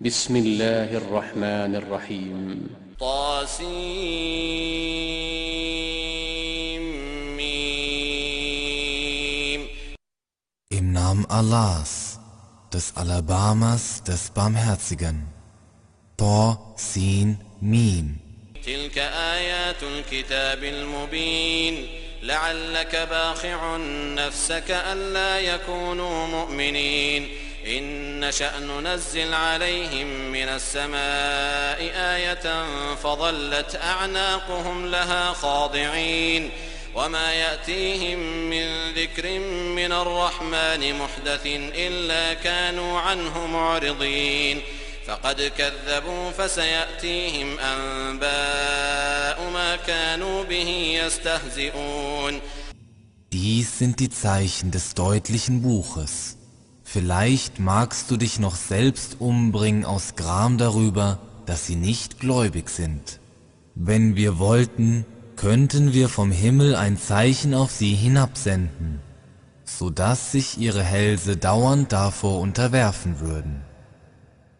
بسم الله الرحمن الرحيم. طاسيم. Im Namen Allahs, des Alabamas, des Barmherzigen. Ta, Sin, Mim. تلك آيات الكتاب المبين. لعلك باخع نفسك ألا يكونوا مؤمنين. إن نشأ ننزل عليهم من السماء آية فظلت أعناقهم لها خاضعين وما يأتيهم من ذكر من الرحمن محدث إلا كانوا عنه معرضين فقد كذبوا فسيأتيهم أنباء ما كانوا به يستهزئون Dies sind die Zeichen des deutlichen Buches. Vielleicht magst du dich noch selbst umbringen aus Gram darüber, dass sie nicht gläubig sind. Wenn wir wollten, könnten wir vom Himmel ein Zeichen auf sie hinabsenden, so dass sich ihre Hälse dauernd davor unterwerfen würden.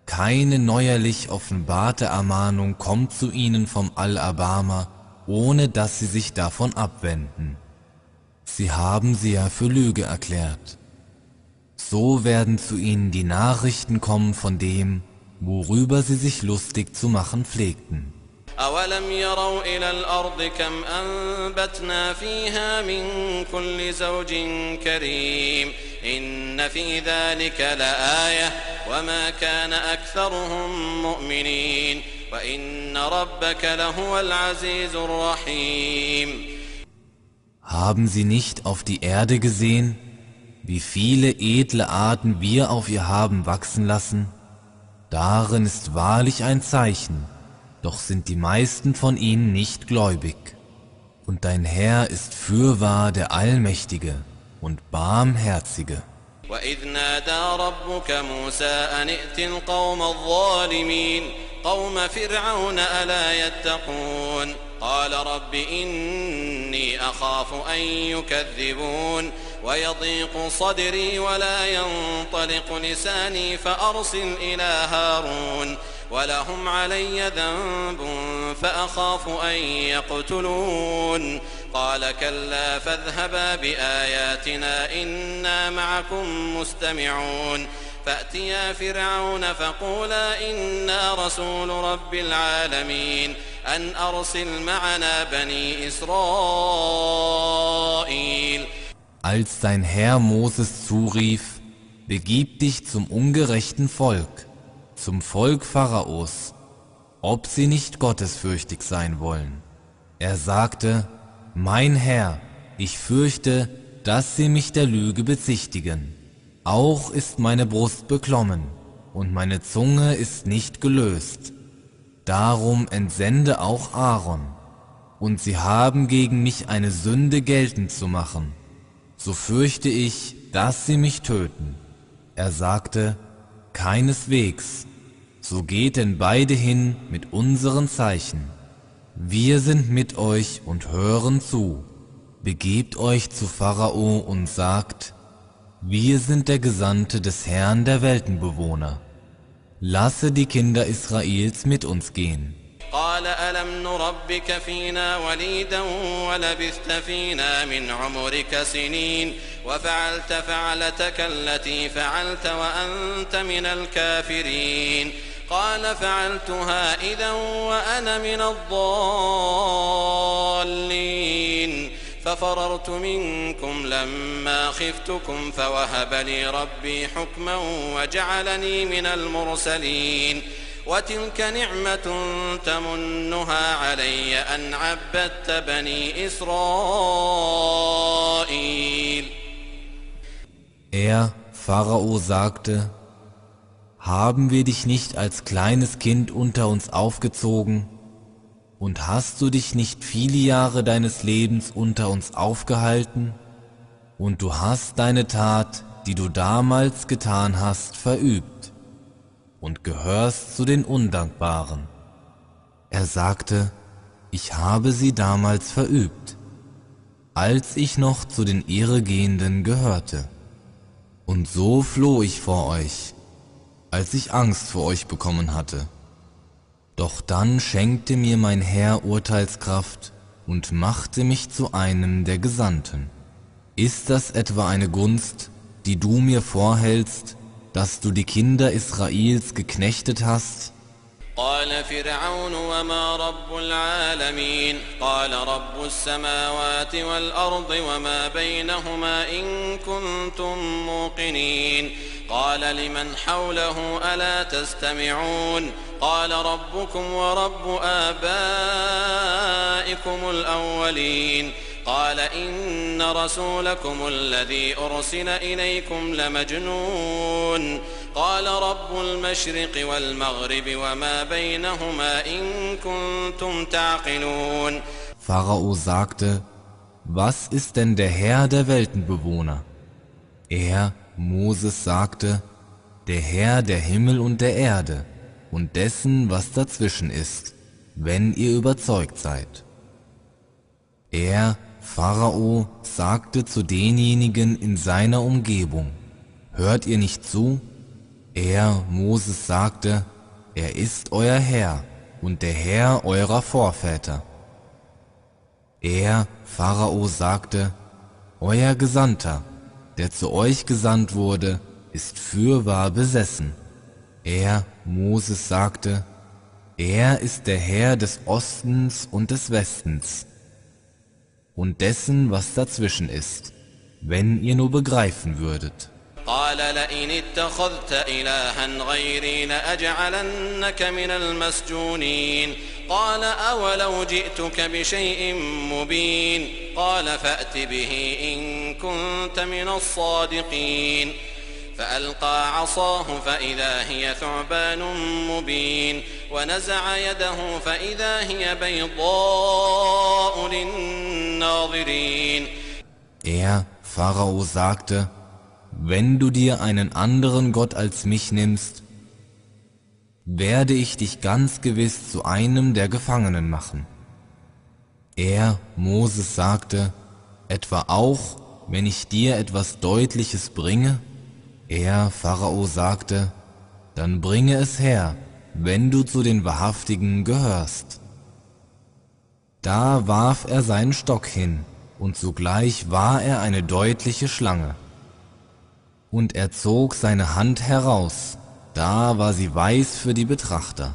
Keine neuerlich offenbarte Ermahnung kommt zu ihnen vom Al-Abama, ohne dass sie sich davon abwenden. Sie haben sie ja für Lüge erklärt. So werden zu ihnen die Nachrichten kommen von dem, worüber sie sich lustig zu machen pflegten. أولم يروا إلى الأرض كم أنبتنا فيها من كل زوج كريم إن في ذلك لآية وما كان أكثرهم مؤمنين وإن ربك لهو العزيز الرحيم Haben sie nicht auf die Erde gesehen, wie viele edle Arten wir auf ihr haben wachsen lassen? Darin ist wahrlich ein Zeichen, doch sind die meisten von ihnen nicht gläubig. Und dein Herr ist fürwahr der Allmächtige und Barmherzige. وإذ نادى ربك موسى أن ائت القوم الظالمين قوم فرعون ألا يتقون قال رب إني أخاف أن يكذبون ويضيق صدري ولا ينطلق لساني فأرسل إلى هارون ولهم علي ذنب فأخاف أن يقتلون قال كلا فاذهبا بآياتنا إنا معكم مستمعون فأتيا فرعون فقولا إنا رسول رب العالمين أن أرسل معنا بني إسرائيل Als dein Herr Moses zurief, begib dich zum ungerechten Volk, zum Volk Pharaos, ob sie nicht gottesfürchtig sein wollen. Er sagte, mein Herr, ich fürchte, dass sie mich der Lüge bezichtigen. Auch ist meine Brust beklommen und meine Zunge ist nicht gelöst. Darum entsende auch Aaron. Und sie haben gegen mich eine Sünde geltend zu machen. So fürchte ich, dass sie mich töten. Er sagte, keineswegs. So geht denn beide hin mit unseren Zeichen. Wir sind mit euch und hören zu. Begebt euch zu Pharao und sagt, wir sind der Gesandte des Herrn der Weltenbewohner. Lasse die Kinder Israels mit uns gehen. قال ألم نربك فينا وليدا ولبثت فينا من عمرك سنين وفعلت فعلتك التي فعلت وأنت من الكافرين قال فعلتها إذا وأنا من الضالين ففررت منكم لما خفتكم فوهب لي ربي حكما وجعلني من المرسلين وتلك نعمة تمنها علي أن عبدت بني إسرائيل Er, Pharao, sagte, Haben wir dich nicht als kleines Kind unter uns aufgezogen? Und hast du dich nicht viele Jahre deines Lebens unter uns aufgehalten? Und du hast deine Tat, die du damals getan hast, verübt und gehörst zu den Undankbaren. Er sagte, ich habe sie damals verübt, als ich noch zu den Irregehenden gehörte. Und so floh ich vor euch. als ich Angst vor euch bekommen hatte. Doch dann schenkte mir mein Herr Urteilskraft und machte mich zu einem der Gesandten. Ist das etwa eine Gunst, die du mir vorhältst, dass du die Kinder Israels geknechtet hast? قال فرعون وما رب العالمين؟ قال رب السماوات والأرض وما بينهما إن كنتم موقنين. قال لمن حوله ألا تستمعون؟ قال ربكم ورب آبائكم الأولين. قال إن رسولكم الذي أرسل إليكم لمجنون قال رب المشرق والمغرب وما بينهما إن كنتم تعقلون Pharao sagte, was ist denn der Herr der Weltenbewohner? Er, Moses, sagte, der Herr der Himmel und der Erde und dessen, was dazwischen ist, wenn ihr überzeugt seid. Er, Pharao, sagte zu denjenigen in seiner Umgebung, hört ihr nicht zu? Er, Moses, sagte, er ist euer Herr und der Herr eurer Vorväter. Er, Pharao, sagte, Euer Gesandter, der zu euch gesandt wurde, ist fürwahr besessen. Er, Moses, sagte, er ist der Herr des Ostens und des Westens und dessen, was dazwischen ist, wenn ihr nur begreifen würdet. قال لئن اتخذت إلها غيري لأجعلنك من المسجونين قال أولو جئتك بشيء مبين قال فأت به إن كنت من الصادقين فألقى عصاه فإذا هي ثعبان مبين ونزع يده فإذا هي بيضاء للناظرين Er, Pharao, sagte, wenn du dir einen anderen Gott als mich nimmst, werde ich dich ganz gewiss zu einem der Gefangenen machen. Er, Moses, sagte, etwa auch, wenn ich dir etwas Deutliches bringe? Er, Pharao, sagte, dann bringe es her, wenn du zu den Wahrhaftigen gehörst. Da warf er seinen Stock hin, und sogleich war er eine deutliche Schlange. Und er zog seine Hand heraus, da war sie weiß für die Betrachter.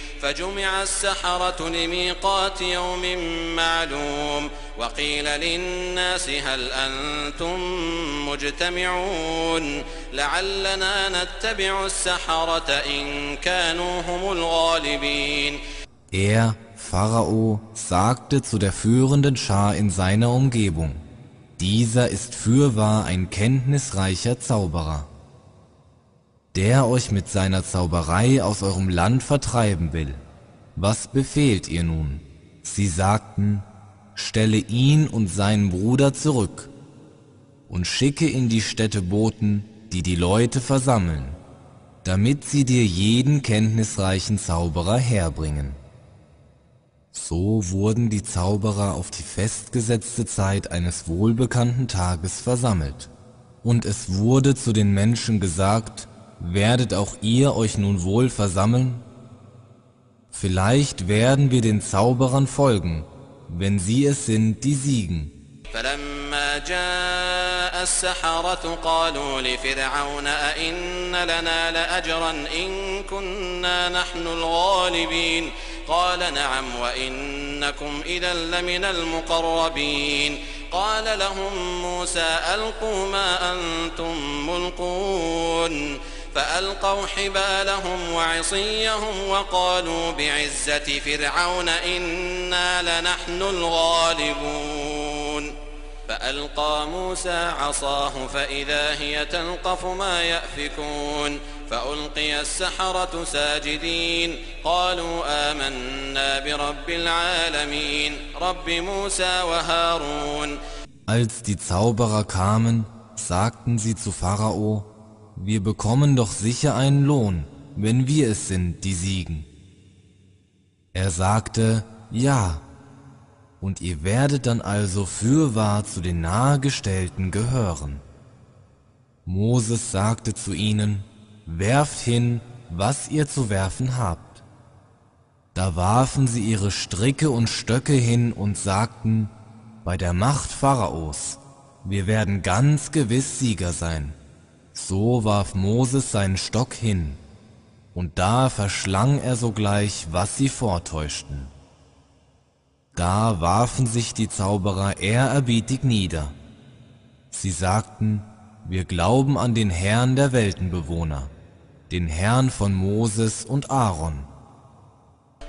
فجمع السحرة لميقات يوم معلوم وقيل للناس هل أنتم مجتمعون لعلنا نتبع السحرة إن كانوا هم الغالبين Er, Pharao, sagte zu der führenden Schar in seiner Umgebung, dieser ist fürwahr ein kenntnisreicher Zauberer, der euch mit seiner Zauberei aus eurem Land vertreiben will. Was befehlt ihr nun? Sie sagten, stelle ihn und seinen Bruder zurück und schicke in die Städte Boten, die die Leute versammeln, damit sie dir jeden kenntnisreichen Zauberer herbringen. So wurden die Zauberer auf die festgesetzte Zeit eines wohlbekannten Tages versammelt. Und es wurde zu den Menschen gesagt, werdet auch ihr euch nun wohl versammeln? Vielleicht werden wir den Zauberern folgen, wenn sie es sind, die siegen. فلما جاء السحرة قالوا لفرعون أئن لنا لأجرا إن كنا نحن الغالبين قال نعم وإنكم إذا لمن المقربين قال لهم موسى ألقوا ما أنتم ملقون فألقوا حبالهم وعصيهم وقالوا بعزة فرعون إنا لنحن الغالبون. فألقى موسى عصاه فإذا هي تلقف ما يأفكون. فألقي السحرة ساجدين. قالوا آمنا برب العالمين. رب موسى وهارون. Als die Zauberer kamen, sagten sie zu Pharao, wir bekommen doch sicher einen Lohn, wenn wir es sind, die siegen. Er sagte, ja, und ihr werdet dann also fürwahr zu den Nahegestellten gehören. Moses sagte zu ihnen, werft hin, was ihr zu werfen habt. Da warfen sie ihre Stricke und Stöcke hin und sagten, bei der Macht Pharaos, wir werden ganz gewiss Sieger sein. So warf Moses seinen Stock hin, und da verschlang er sogleich, was sie vortäuschten. Da warfen sich die Zauberer ehrerbietig nieder. Sie sagten, wir glauben an den Herrn der Weltenbewohner, den Herrn von Moses und Aaron.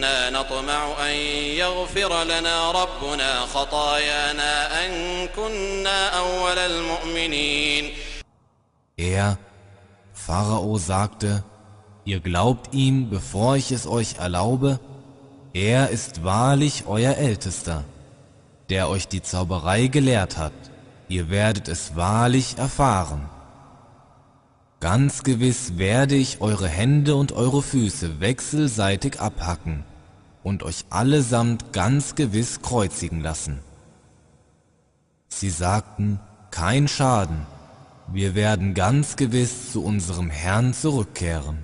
إنا نطمع أن يغفر لنا ربنا خطايانا أن كنا أول المؤمنين Er, Pharao, sagte, ihr glaubt ihm, bevor ich es euch erlaube, er ist wahrlich euer Ältester, der euch die Zauberei gelehrt hat ihr werdet es wahrlich erfahren. Ganz gewiss werde ich eure Hände und eure Füße wechselseitig abhacken und euch allesamt ganz gewiss kreuzigen lassen. Sie sagten, kein Schaden, wir werden ganz gewiss zu unserem Herrn zurückkehren.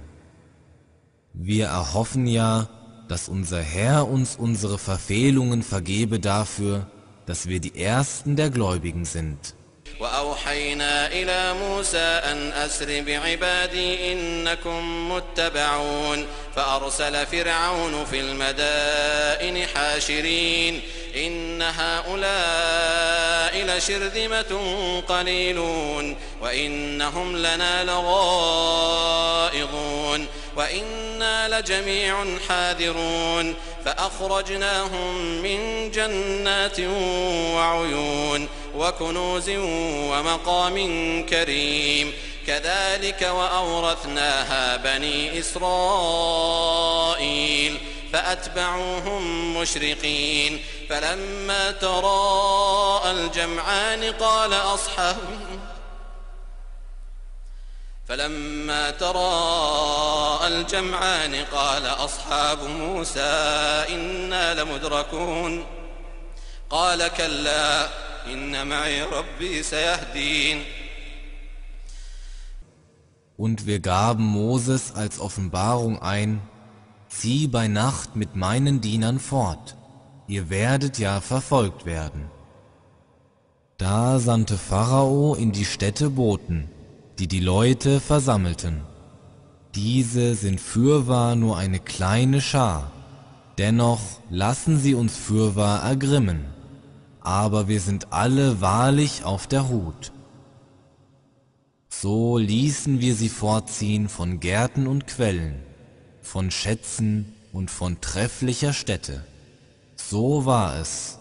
Wir erhoffen ja, dass unser Herr uns unsere Verfehlungen vergebe dafür, dass wir die Ersten der Gläubigen sind. وأوحينا إلى موسى أن أسر بعبادي إنكم متبعون فأرسل فرعون في المدائن حاشرين إن هؤلاء لشرذمة قليلون وإنهم لنا لغائظون وإنا لجميع حاذرون فأخرجناهم من جنات وعيون وكنوز ومقام كريم. كذلك وأورثناها بني إسرائيل فأتبعوهم مشرقين. فلما تراءى الجمعان قال أصحاب فلما تراءى الجمعان قال أصحاب موسى إنا لمدركون. قال كلا إن معي ربي سيهدين Und wir gaben Moses als Offenbarung ein, zieh bei Nacht mit meinen Dienern fort, ihr werdet ja verfolgt werden. Da sandte Pharao in die Städte Boten, die die Leute versammelten. Diese sind fürwahr nur eine kleine Schar, dennoch lassen sie uns fürwahr ergrimmen, aber wir sind alle wahrlich auf der Hut. So ließen wir sie fortziehen von Gärten und Quellen, von Schätzen und von trefflicher Stätte. So war es,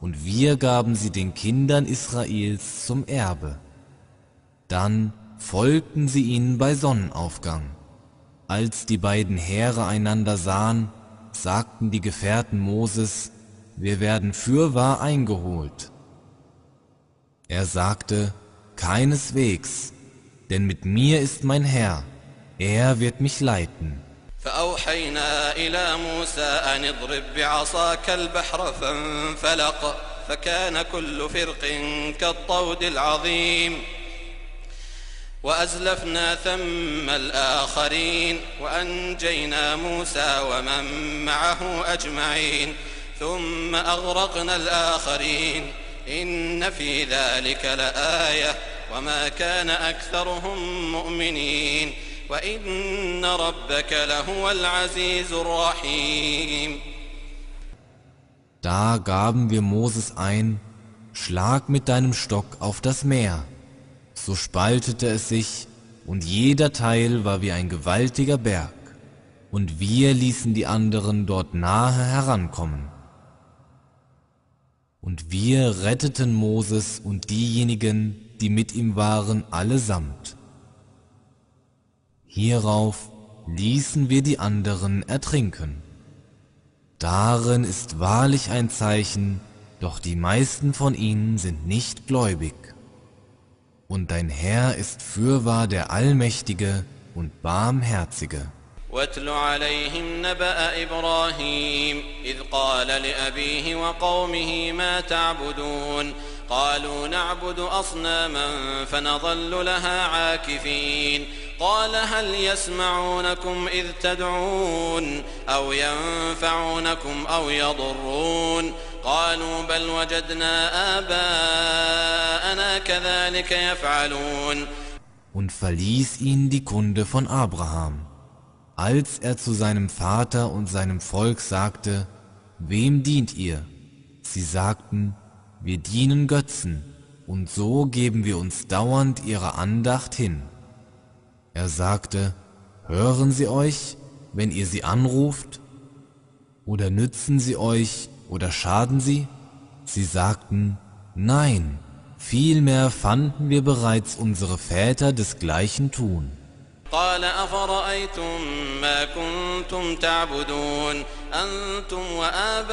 und wir gaben sie den Kindern Israels zum Erbe. Dann folgten sie ihnen bei Sonnenaufgang. Als die beiden Heere einander sahen, sagten die Gefährten Moses, wir werden fürwahr eingeholt. Er sagte, keineswegs, denn mit mir ist mein Herr, er wird mich leiten. فأوحينا إلى موسى أن اضرب بعصاك البحر فانفلق فكان كل فرق كالطود العظيم وأزلفنا ثم الآخرين وأنجينا موسى ومن معه أجمعين ثم أغرقنا الآخرين إن في ذلك لآية وما كان أكثرهم مؤمنين وإن ربك لهو العزيز الرحيم Da gaben wir Moses ein, schlag mit deinem Stock auf das Meer. So spaltete es sich, und jeder Teil war wie ein gewaltiger Berg, und wir ließen die anderen dort nahe herankommen. Und wir retteten Moses und diejenigen, die mit ihm waren, allesamt. Hierauf ließen wir die anderen ertrinken. Darin ist wahrlich ein Zeichen, doch die meisten von ihnen sind nicht gläubig. Und dein Herr ist fürwahr der Allmächtige und Barmherzige. واتل عليهم نبأ إبراهيم إذ قال لأبيه وقومه ما تعبدون؟ قالوا نعبد أصناما فنظل لها عاكفين. قال هل يسمعونكم إذ تدعون أو ينفعونكم أو يضرون؟ قالوا بل وجدنا آباءنا كذلك يفعلون. Und verließ ihn die Kunde von Abraham. Als er zu seinem Vater und seinem Volk sagte, Wem dient ihr? Sie sagten, wir dienen Götzen, und so geben wir uns dauernd ihrer Andacht hin. Er sagte, hören sie euch, wenn ihr sie anruft? Oder nützen sie euch oder schaden sie? Sie sagten, nein, vielmehr fanden wir bereits unsere Väter desgleichen tun. قال أفرأيتم ما كنتم تعبدون؟ أنتم وآباؤكم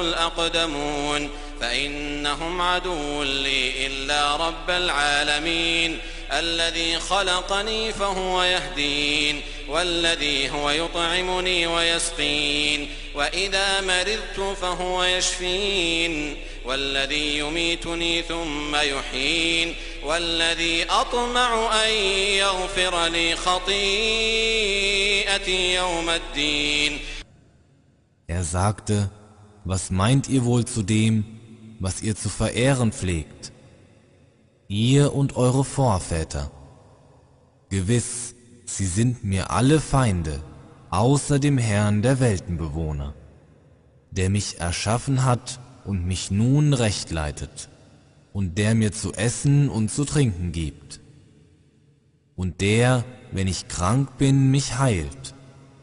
الأقدمون. فإنهم عدو لي إلا رب العالمين. الذي خلقني فهو يهدين والذي هو يطعمني ويسقين وإذا مرضت فهو يشفين والذي يميتني ثم يحيين والذي أطمع أن يغفر لي خطيئتي يوم الدين Er sagte, was meint ihr wohl zu dem, was ihr zu verehren pflegt? Ihr und eure Vorväter. Gewiss, sie sind mir alle Feinde, außer dem Herrn der Weltenbewohner, der mich erschaffen hat und mich nun recht leitet, und der mir zu essen und zu trinken gibt, und der, wenn ich krank bin, mich heilt,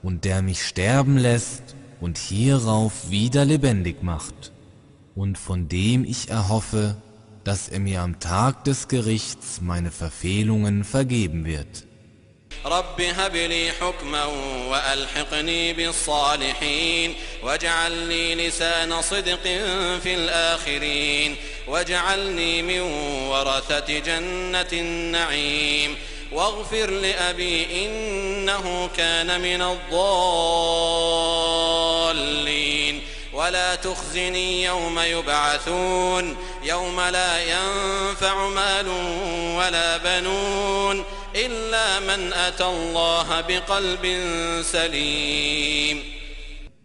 und der mich sterben lässt und hierauf wieder lebendig macht, und von dem ich erhoffe, dass er mir am Tag des Gerichts meine Verfehlungen vergeben wird. واغفر لأبي إنه كان من الضالين ولا تخزني يوم يبعثون يوم لا ينفع مال ولا بنون إلا من أتى الله بقلب سليم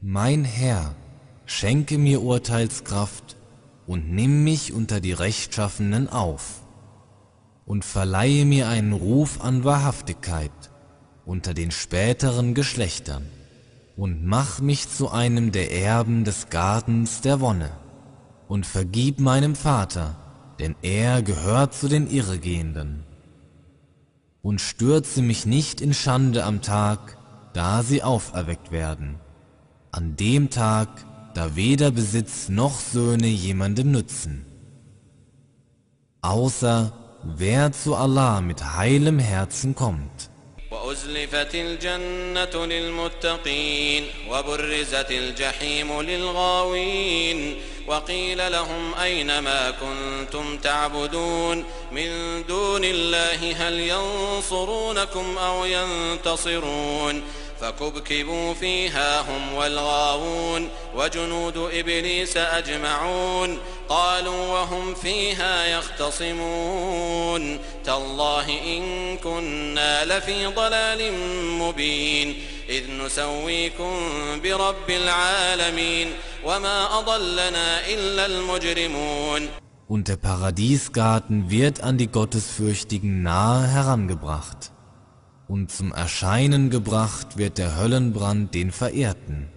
Mein Herr, schenke mir Urteilskraft und nimm mich unter die Rechtschaffenen auf und verleihe mir einen Ruf an Wahrhaftigkeit unter den späteren Geschlechtern und mach mich zu einem der Erben des Gartens der Wonne und vergib meinem Vater, denn er gehört zu den Irregehenden. Und stürze mich nicht in Schande am Tag, da sie auferweckt werden, an dem Tag, da weder Besitz noch Söhne jemandem nützen. Außer wer zu Allah mit heilem Herzen kommt. وأزلفت الجنة للمتقين وبرزت الجحيم للغاوين وقيل لهم أين ما كنتم تعبدون من دون الله هل ينصرونكم أو ينتصرون فكبكبوا فيها هم والغاوون وجنود إبليس أجمعون قالوا وهم فيها يختصمون تالله إن كنا لفي ضلال مبين إذ نسويكم برب العالمين Und der Paradiesgarten wird an die Gottesfürchtigen nahe herangebracht. Und zum Erscheinen gebracht wird der Höllenbrand den Verehrten.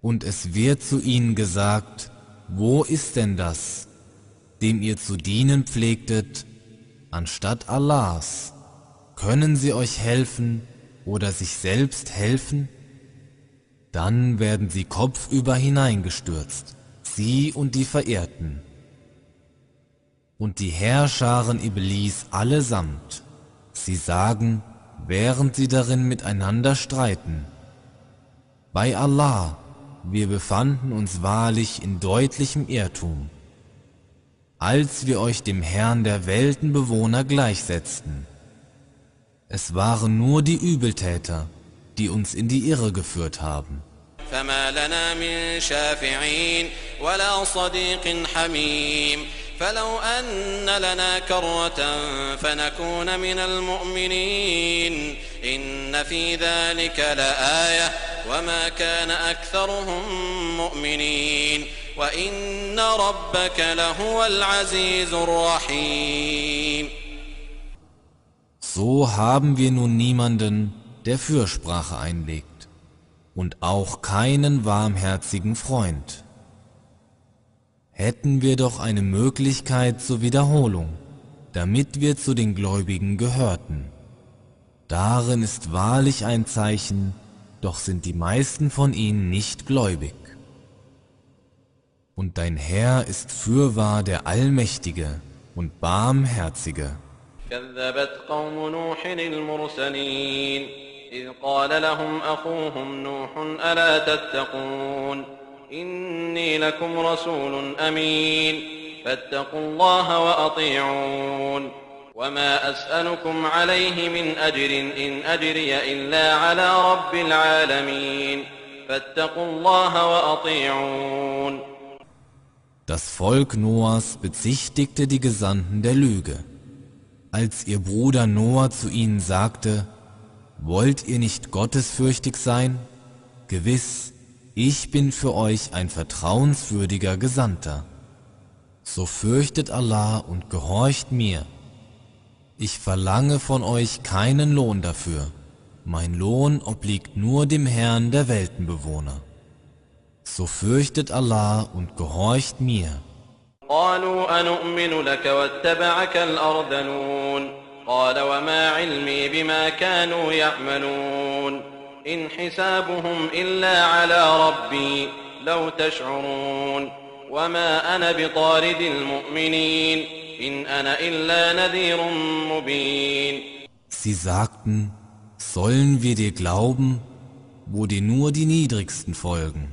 Und es wird zu ihnen gesagt, wo ist denn das, dem ihr zu dienen pflegtet, anstatt Allahs? Können sie euch helfen oder sich selbst helfen? Dann werden sie kopfüber hineingestürzt, sie und die Verehrten. Und die Herrscharen Iblis allesamt. Sie sagen, während sie darin miteinander streiten, bei Allah, wir befanden uns wahrlich in deutlichem Irrtum, als wir euch dem Herrn der Weltenbewohner gleichsetzten. Es waren nur die Übeltäter, die uns in die Irre geführt haben. فما لنا من شافعين ولا صديق حميم فلو أن لنا كرة فنكون من المؤمنين إن في ذلك لآية وما كان أكثرهم مؤمنين وإن ربك لهو العزيز الرحيم So haben wir nun niemanden, der Fürsprache einlegt, und auch keinen warmherzigen Freund hätten wir doch eine Möglichkeit zur Wiederholung, damit wir zu den Gläubigen gehörten. Darin ist wahrlich ein Zeichen, doch sind die meisten von ihnen nicht gläubig. Und dein Herr ist fürwahr der Allmächtige und Barmherzige. كذبت قوم نوح المرسلين إذ قال لهم أخوهم نوح ألا تتقون إني لكم رسول أمين فاتقوا الله وأطيعون وما أسألكم عليه من أجر إن أجري إلا على رب العالمين فاتقوا الله وأطيعون Das Volk Noahs bezichtigte die Gesandten der Lüge. Als ihr Bruder Noah zu ihnen sagte, Wollt ihr nicht gottesfürchtig sein? Gewiss, ich bin für euch ein vertrauenswürdiger Gesandter. So fürchtet Allah und gehorcht mir. Ich verlange von euch keinen Lohn dafür. Mein Lohn obliegt nur dem Herrn der Weltenbewohner. So fürchtet Allah und gehorcht mir. قالوا أنؤمن لك واتبعك الأرذلون قال وما علمي بما كانوا يعملون إن حسابهم إلا على ربي لو تشعرون وما أنا بطارد المؤمنين إن أنا إلا نذير مبين Sie sagten, sollen wir dir glauben, wo dir nur die Niedrigsten folgen?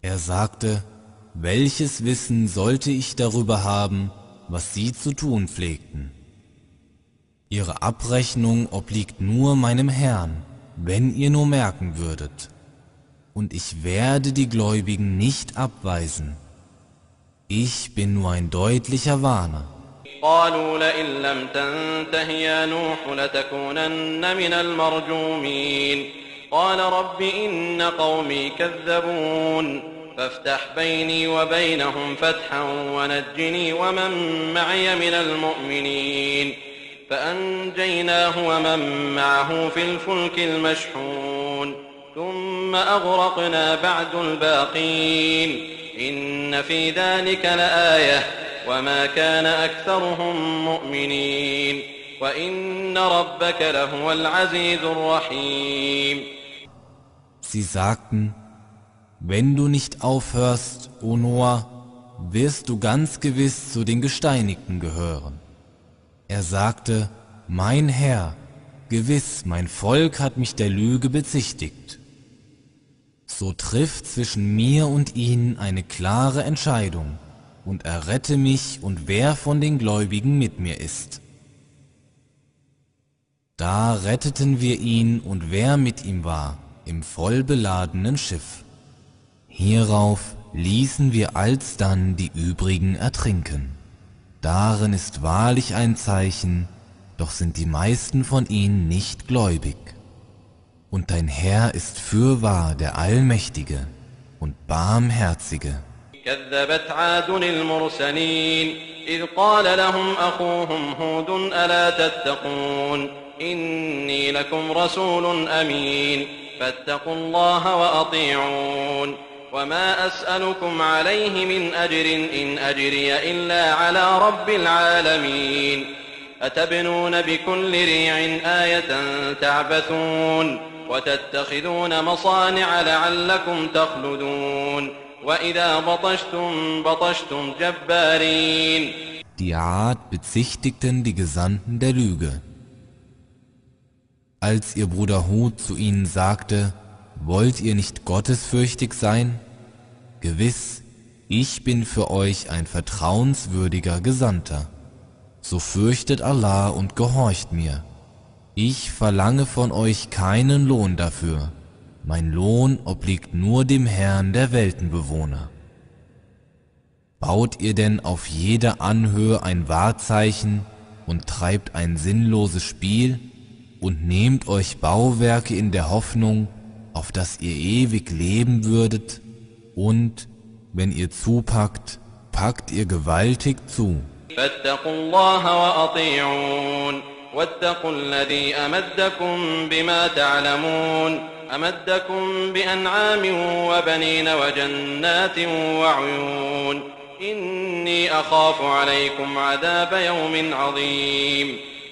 Er sagte, welches Wissen sollte ich darüber haben, was sie zu tun pflegten? Ihre Abrechnung obliegt nur meinem Herrn wenn ihr nur merken würdet, und ich werde die Gläubigen nicht abweisen. Ich bin nur ein deutlicher Warner. قالوا لئن لم تنته يا نوح لتكونن من المرجومين قال رب إن قومي كذبون فافتح بيني وبينهم فتحا ونجني ومن معي من المؤمنين فأنجيناه ومن معه في الفلك المشحون ثم أغرقنا بعد الباقين إن في ذلك لآية وما كان أكثرهم مؤمنين وإن ربك لهو العزيز الرحيم Sie sagten, wenn du nicht aufhörst, O Noah, wirst du ganz gewiss zu den Gesteinigten gehören. Er sagte, mein Herr, gewiss, mein Volk hat mich der Lüge bezichtigt. So trifft zwischen mir und ihnen eine klare Entscheidung und errette mich und wer von den Gläubigen mit mir ist. Da retteten wir ihn und wer mit ihm war, im vollbeladenen Schiff. Hierauf ließen wir alsdann die übrigen ertrinken. Darin ist wahrlich ein Zeichen, doch sind die meisten von ihnen nicht gläubig. Und dein Herr ist fürwahr der Allmächtige und Barmherzige. كذبت عاد المرسلين إذ قال لهم أخوهم هود ألا تتقون إني لكم رسول أمين فاتقوا الله وأطيعون وما أسألكم عليه من أجر إن أجري إلا على رب العالمين أتبنون بكل ريع آية تعبثون وتتخذون مصانع لعلكم تخلدون وإذا بطشتم بطشتم جبارين Die Art bezichtigten die Gesandten der Lüge. Als ihr Bruder Hud zu ihnen sagte, wollt ihr nicht gottesfürchtig sein? Gewiss, ich bin für euch ein vertrauenswürdiger Gesandter. So fürchtet Allah und gehorcht mir. Ich verlange von euch keinen Lohn dafür. Mein Lohn obliegt nur dem Herrn der Weltenbewohner. Baut ihr denn auf jeder Anhöhe ein Wahrzeichen und treibt ein sinnloses Spiel und nehmt euch Bauwerke in der Hoffnung, auf dass ihr ewig leben würdet. Und, wenn ihr zupackt, packt ihr gewaltig zu. واتقوا الذي أمدكم بما تعلمون. أمدكم بأنعام وبنين وجنات وعيون. إني أخاف عليكم عذاب يوم عظيم.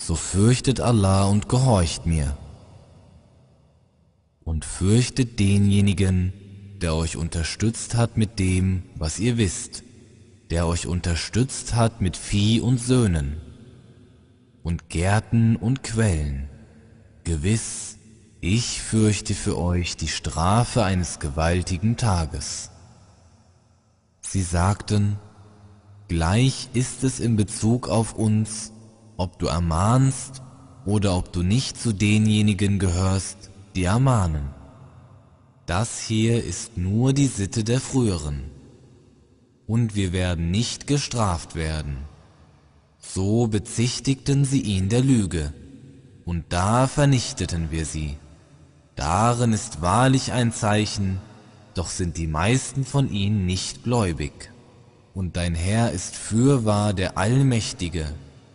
So fürchtet Allah und gehorcht mir. Und fürchtet denjenigen, der euch unterstützt hat mit dem, was ihr wisst, der euch unterstützt hat mit Vieh und Söhnen und Gärten und Quellen. Gewiss, ich fürchte für euch die Strafe eines gewaltigen Tages. Sie sagten, gleich ist es in Bezug auf uns, ob du ermahnst oder ob du nicht zu denjenigen gehörst, die ermahnen. Das hier ist nur die Sitte der früheren. Und wir werden nicht gestraft werden. So bezichtigten sie ihn der Lüge, und da vernichteten wir sie. Darin ist wahrlich ein Zeichen, doch sind die meisten von ihnen nicht gläubig. Und dein Herr ist fürwahr der Allmächtige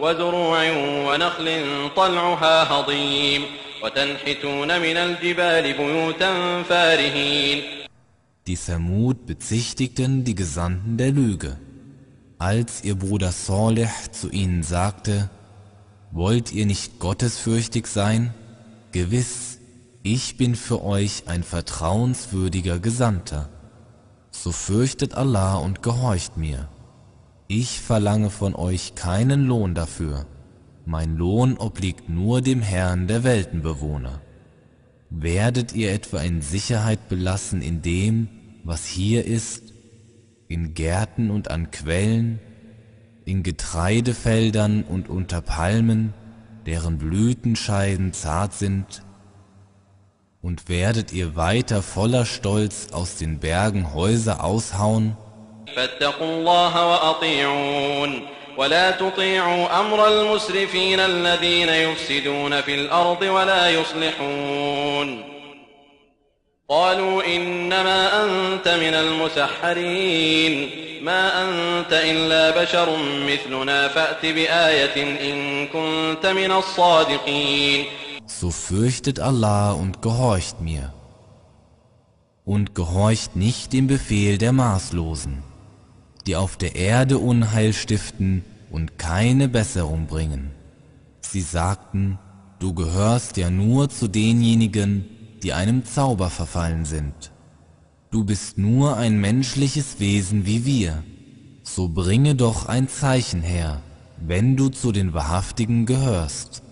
وزروع ونخل طلعها هضيم وتنحتون من الجبال بيوتا فارهين Die Thamud bezichtigten die Gesandten der Lüge. Als ihr Bruder Saleh zu ihnen sagte, Wollt ihr nicht gottesfürchtig sein? Gewiss, ich bin für euch ein vertrauenswürdiger Gesandter. So fürchtet Allah und gehorcht mir. Ich verlange von euch keinen Lohn dafür. Mein Lohn obliegt nur dem Herrn der Weltenbewohner. Werdet ihr etwa in Sicherheit belassen in dem, was hier ist, in Gärten und an Quellen, in Getreidefeldern und unter Palmen, deren Blütenscheiden zart sind, und werdet ihr weiter voller Stolz aus den Bergen Häuser aushauen? ولا تطيعوا أمر المسرفين الذين يفسدون في الأرض ولا يصلحون. قالوا إنما أنت من المسحرين. ما أنت إلا بشر مثلنا. فأت بآية إن كنت من الصادقين. So fürchtet Allah und gehorcht mir. Und gehorcht nicht dem Befehl der Maßlosen, die auf der Erde Unheil stiften und keine Besserung bringen. Sie sagten, du gehörst ja nur zu denjenigen, die einem Zauber verfallen sind. Du bist nur ein menschliches Wesen wie wir, so bringe doch ein Zeichen her, wenn du zu den Wahrhaftigen gehörst.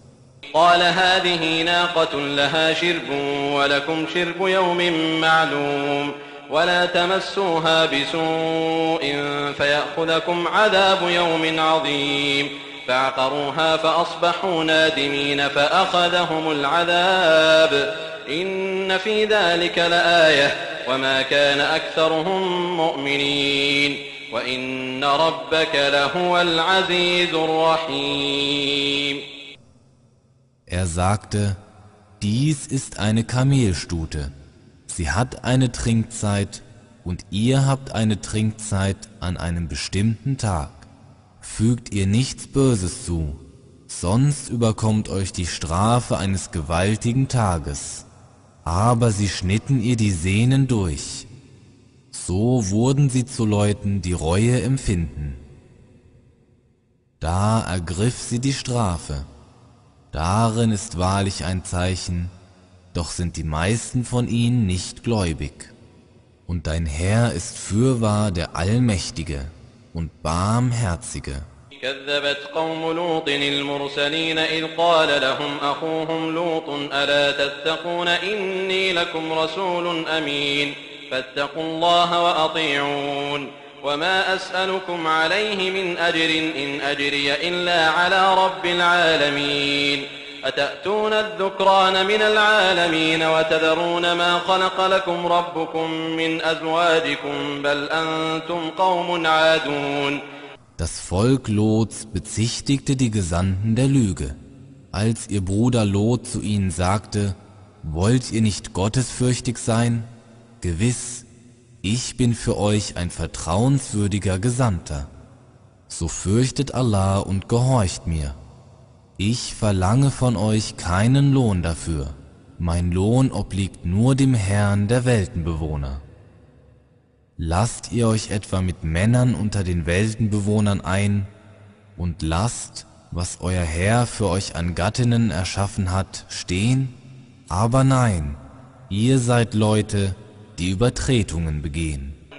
قال هذه ناقة لها شرب ولكم شرب يوم معلوم ولا تمسوها بسوء فيأخذكم عذاب يوم عظيم. فعقروها فأصبحوا نادمين فأخذهم العذاب. إن في ذلك لآية وما كان أكثرهم مؤمنين. وإن ربك لهو العزيز الرحيم. Er sagte, dies ist eine Kamelstute. Sie hat eine Trinkzeit und ihr habt eine Trinkzeit an einem bestimmten Tag. Fügt ihr nichts Böses zu, sonst überkommt euch die Strafe eines gewaltigen Tages. Aber sie schnitten ihr die Sehnen durch. So wurden sie zu Leuten, die Reue empfinden. Da ergriff sie die Strafe. Darin ist wahrlich ein Zeichen, doch sind die meisten von ihnen nicht gläubig. Und dein Herr ist fürwahr der Allmächtige und Barmherzige. كذبت قوم لوط المرسلين إذ قال لهم أخوهم لوط ألا تتقون إني لكم رسول أمين فاتقوا الله وأطيعون وما أسألكم عليه من أجر إن أجري إلا على رب العالمين أتأتون الذكران من العالمين وتذرون ما خلق لكم ربكم من أزواجكم بل أنتم قوم عادون Das Volk Lots bezichtigte die Gesandten der Lüge. Als ihr Bruder Lot zu ihnen sagte, wollt ihr nicht gottesfürchtig sein? Gewiss, ich bin für euch ein vertrauenswürdiger Gesandter. So fürchtet Allah und gehorcht mir. Ich verlange von euch keinen Lohn dafür. Mein Lohn obliegt nur dem Herrn der Weltenbewohner. Lasst ihr euch etwa mit Männern unter den Weltenbewohnern ein und lasst, was euer Herr für euch an Gattinnen erschaffen hat, stehen? Aber nein, ihr seid Leute, die Übertretungen begehen.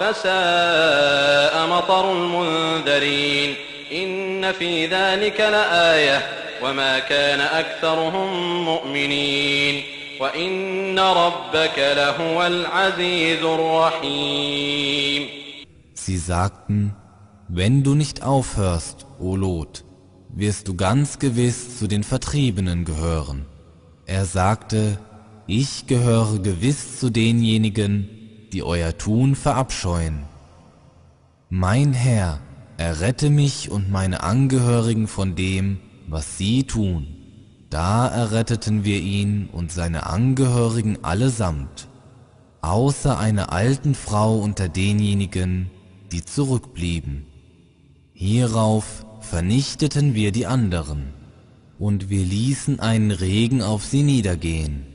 فساء مطر المنذرين إن في ذلك لآية وما كان أكثرهم مؤمنين وإن ربك لهو العزيز الرحيم Sie sagten, wenn du nicht aufhörst, o Lot, wirst du ganz gewiss zu den Vertriebenen gehören. Er sagte, ich gehöre gewiss zu denjenigen, die euer Tun verabscheuen. Mein Herr, errette mich und meine Angehörigen von dem, was sie tun. Da erretteten wir ihn und seine Angehörigen allesamt, außer einer alten Frau unter denjenigen, die zurückblieben. Hierauf vernichteten wir die anderen, und wir ließen einen Regen auf sie niedergehen.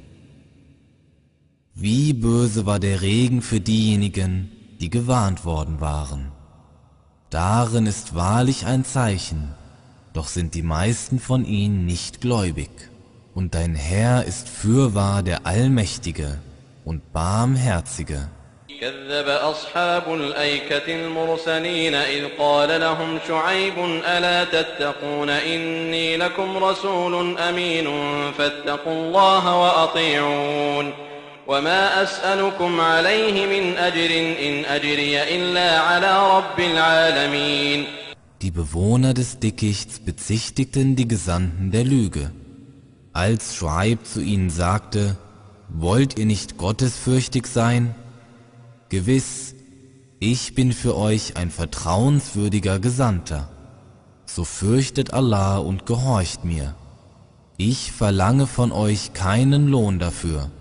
Wie böse war der Regen für diejenigen, die gewarnt worden waren. Darin ist wahrlich ein Zeichen, doch sind die meisten von ihnen nicht gläubig. Und dein Herr ist fürwahr der Allmächtige und Barmherzige. كذب أصحاب الأيكة المرسلين إذ قال لهم شعيب ألا تتقون إني لكم رسول أمين فاتقوا الله وأطيعون وما أسألكم عليه من أجر إن أجري إلا على رب العالمين Die Bewohner des Dickichts bezichtigten die Gesandten der Lüge. Als Schreib zu ihnen sagte, wollt ihr nicht gottesfürchtig sein? Gewiss, ich bin für euch ein vertrauenswürdiger Gesandter. So fürchtet Allah und gehorcht mir. Ich verlange von euch keinen Lohn dafür.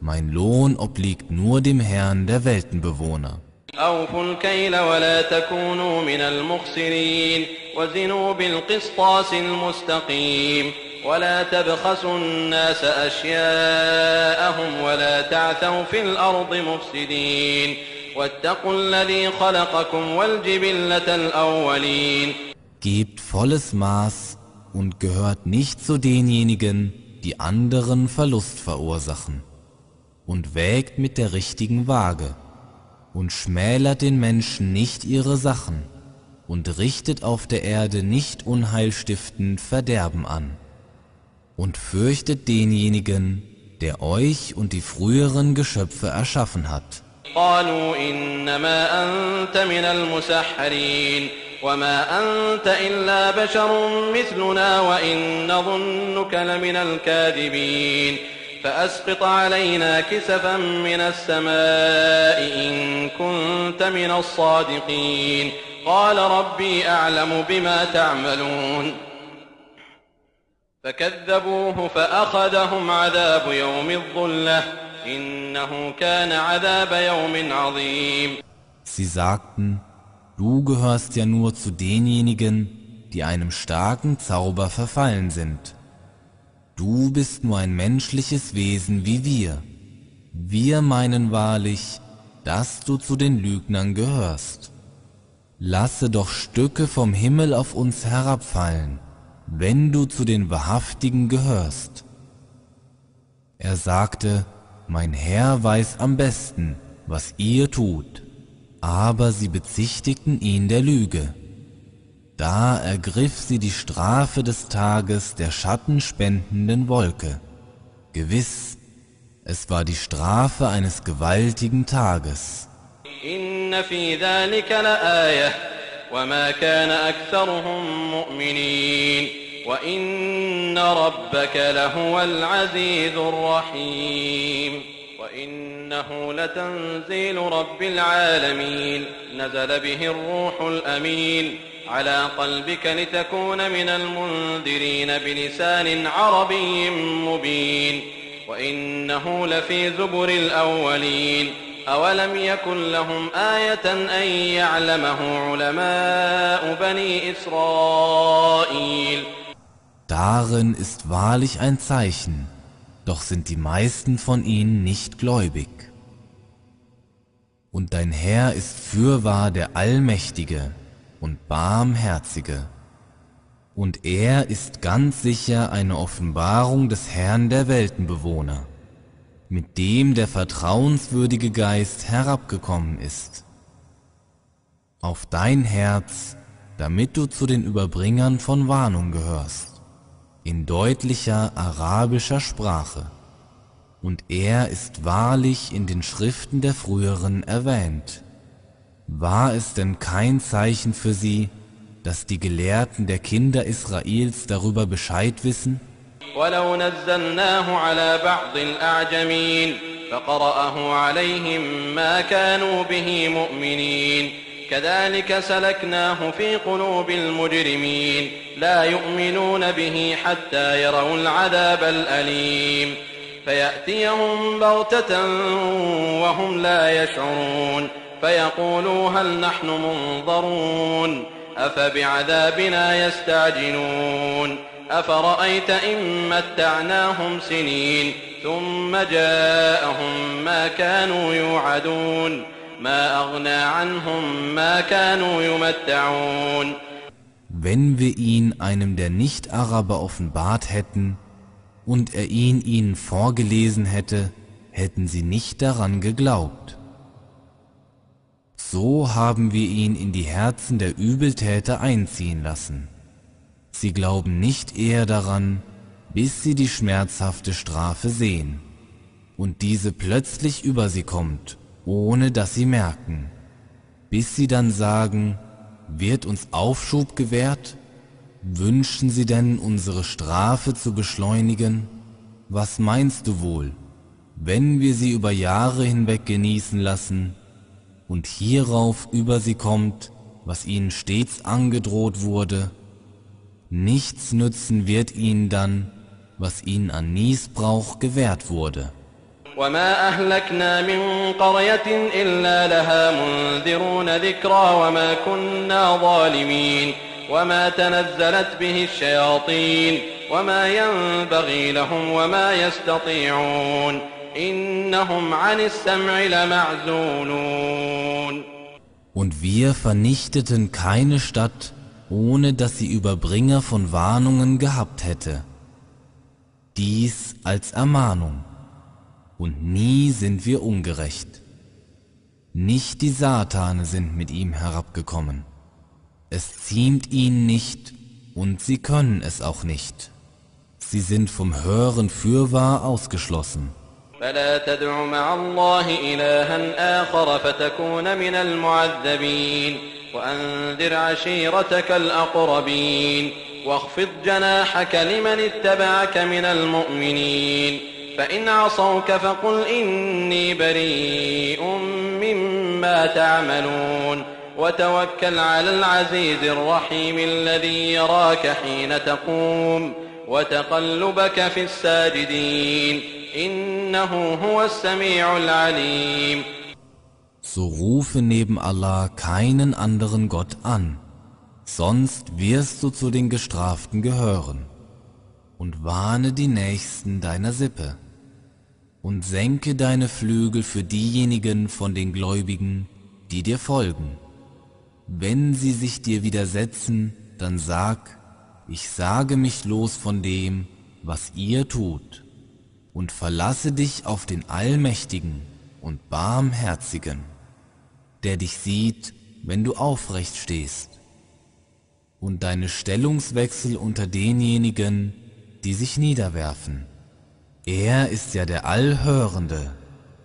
Mein Lohn obliegt nur dem Herrn der Weltenbewohner. أوفوا الكيل ولا تكونوا من المخسرين وزنوا بالقسطاس المستقيم ولا تبخسوا الناس أشياءهم ولا تعثوا في الأرض مفسدين واتقوا الذي خلقكم والجبلة الأولين Gebt volles Maß und gehört nicht zu denjenigen, die anderen Verlust verursachen. Und wägt mit der richtigen Waage und schmälert den Menschen nicht ihre Sachen und richtet auf der Erde nicht unheilstiftend Verderben an. Und fürchtet denjenigen, der euch und die früheren Geschöpfe erschaffen hat. قالوا إنما أنت من المسحرين وما أنت إلا بشر مثلنا وإن نظنك لمن الكاذبين فأسقط علينا كسفا من السماء إن كنت من الصادقين. قال ربي أعلم بما تعملون. فكذبوه فأخذهم عذاب يوم الظلة. إنه كان عذاب يوم عظيم. Sie sagten, du gehörst ja nur zu denjenigen, die einem starken Zauber verfallen sind. Du bist nur ein menschliches Wesen wie wir. Wir meinen wahrlich, dass du zu den Lügnern gehörst. Lasse doch Stücke vom Himmel auf uns herabfallen, wenn du zu den Wahrhaftigen gehörst. Er sagte, mein Herr weiß am besten, was ihr tut, aber sie bezichtigten ihn der Lüge. Da ergriff sie die Strafe des Tages der schattenspendenden Wolke. Gewiss, es war die Strafe eines gewaltigen Tages. إن في ذلك لآية وما كان أكثرهم مؤمنين وإن ربك لهو العزيز الرحيم وإنه لتنزيل رب العالمين نزل به الروح الأمين على قلبك لتكون من المنذرين بلسان عربي مبين وإنه لفي زبر الأولين أولم يكن لهم آية أن يعلمه علماء بني إسرائيل Darin ist wahrlich ein Zeichen, doch sind die meisten von ihnen nicht gläubig. Und dein Herr ist fürwahr der Allmächtige und Barmherzige. Und er ist ganz sicher eine Offenbarung des Herrn der Weltenbewohner, mit dem der vertrauenswürdige Geist herabgekommen ist. Auf dein Herz, damit du zu den Überbringern von Warnung gehörst, in deutlicher arabischer Sprache. Und er ist wahrlich in den Schriften der früheren erwähnt. War es denn kein Zeichen für sie, dass die Gelehrten der Kinder Israels darüber Bescheid wissen? ولو نزلناه على بعض الأعجمين فقرأه عليهم ما كانوا به مؤمنين كذلك سلكناه في قلوب المجرمين لا يؤمنون به حتى يروا العذاب الأليم فيأتيهم بغتة وهم لا يشعرون فيقولوا هل نحن منظرون أفبعذابنا يستعجلون أفرأيت إن متعناهم سنين ثم جاءهم ما كانوا يوعدون ما أغنى عنهم ما كانوا يمتعون Wenn wir ihn einem der Nicht-Araber offenbart hätten und er ihn ihnen vorgelesen hätte, hätten sie nicht daran geglaubt. So haben wir ihn in die Herzen der Übeltäter einziehen lassen. Sie glauben nicht eher daran, bis sie die schmerzhafte Strafe sehen und diese plötzlich über sie kommt, ohne dass sie merken, bis sie dann sagen, wird uns Aufschub gewährt? Wünschen sie denn unsere Strafe zu beschleunigen? Was meinst du wohl, wenn wir sie über Jahre hinweg genießen lassen und hierauf über sie kommt, was ihnen stets angedroht wurde? Nichts nützen wird ihnen dann, was ihnen an Niesbrauch gewährt wurde. وما أهلكنا من قرية إلا لها منذرون ذكرى وما كنا ظالمين وما تنزلت به الشياطين وما ينبغي لهم وما يستطيعون und wir vernichteten keine Stadt, ohne dass sie Überbringer von Warnungen gehabt hätte. Dies als Ermahnung. Und nie sind wir ungerecht. Nicht die Satane sind mit ihm herabgekommen. Es ziemt ihnen nicht und sie können es auch nicht. Sie sind vom Hören fürwahr ausgeschlossen. فلا تدع مع الله إلها آخر فتكون من المعذبين وأنذر عشيرتك الأقربين واخفض جناحك لمن اتبعك من المؤمنين فإن عصوك فقل إني بريء مما تعملون وتوكل على العزيز الرحيم الذي يراك حين تقوم وتقلبك في الساجدين So rufe neben Allah keinen anderen Gott an, sonst wirst du zu den Gestraften gehören. Und warne die Nächsten deiner Sippe. Und senke deine Flügel für diejenigen von den Gläubigen, die dir folgen. Wenn sie sich dir widersetzen, dann sag, ich sage mich los von dem, was ihr tut und verlasse dich auf den Allmächtigen und Barmherzigen, der dich sieht, wenn du aufrecht stehst, und deine Stellungswechsel unter denjenigen, die sich niederwerfen. Er ist ja der Allhörende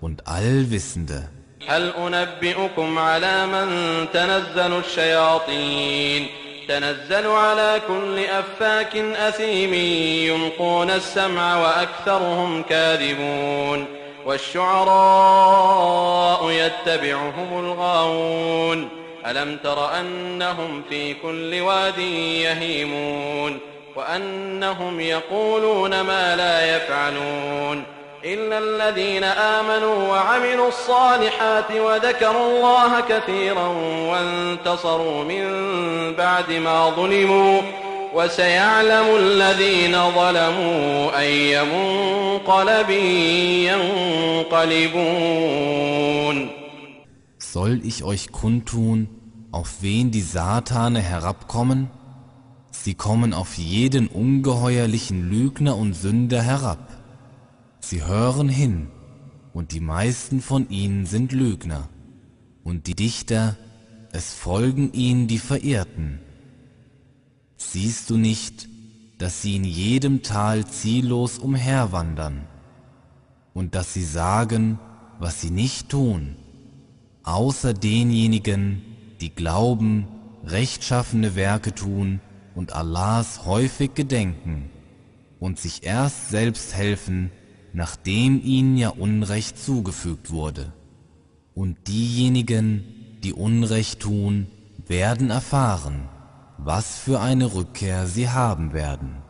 und Allwissende. هل أنبئكم على من تنزل الشياطين تنزل على كل أفاك أثيم يلقون السمع وأكثرهم كاذبون والشعراء يتبعهم الغاوون ألم تر أنهم في كل واد يهيمون وأنهم يقولون ما لا يفعلون إلا الذين آمنوا وعملوا الصالحات وذكروا الله كثيرا وانتصروا من بعد ما ظلموا وسيعلم الذين ظلموا أي منقلب ينقلبون Soll ich euch kundtun, auf wen die Satane herabkommen? Sie kommen auf jeden ungeheuerlichen Lügner und Sünder herab. Sie hören hin, und die meisten von ihnen sind Lügner, und die Dichter, es folgen ihnen die Verirrten. Siehst du nicht, dass sie in jedem Tal ziellos umherwandern, und dass sie sagen, was sie nicht tun, außer denjenigen, die glauben, rechtschaffene Werke tun und Allahs häufig gedenken und sich erst selbst helfen, nachdem ihnen ja Unrecht zugefügt wurde. Und diejenigen, die Unrecht tun, werden erfahren, was für eine Rückkehr sie haben werden.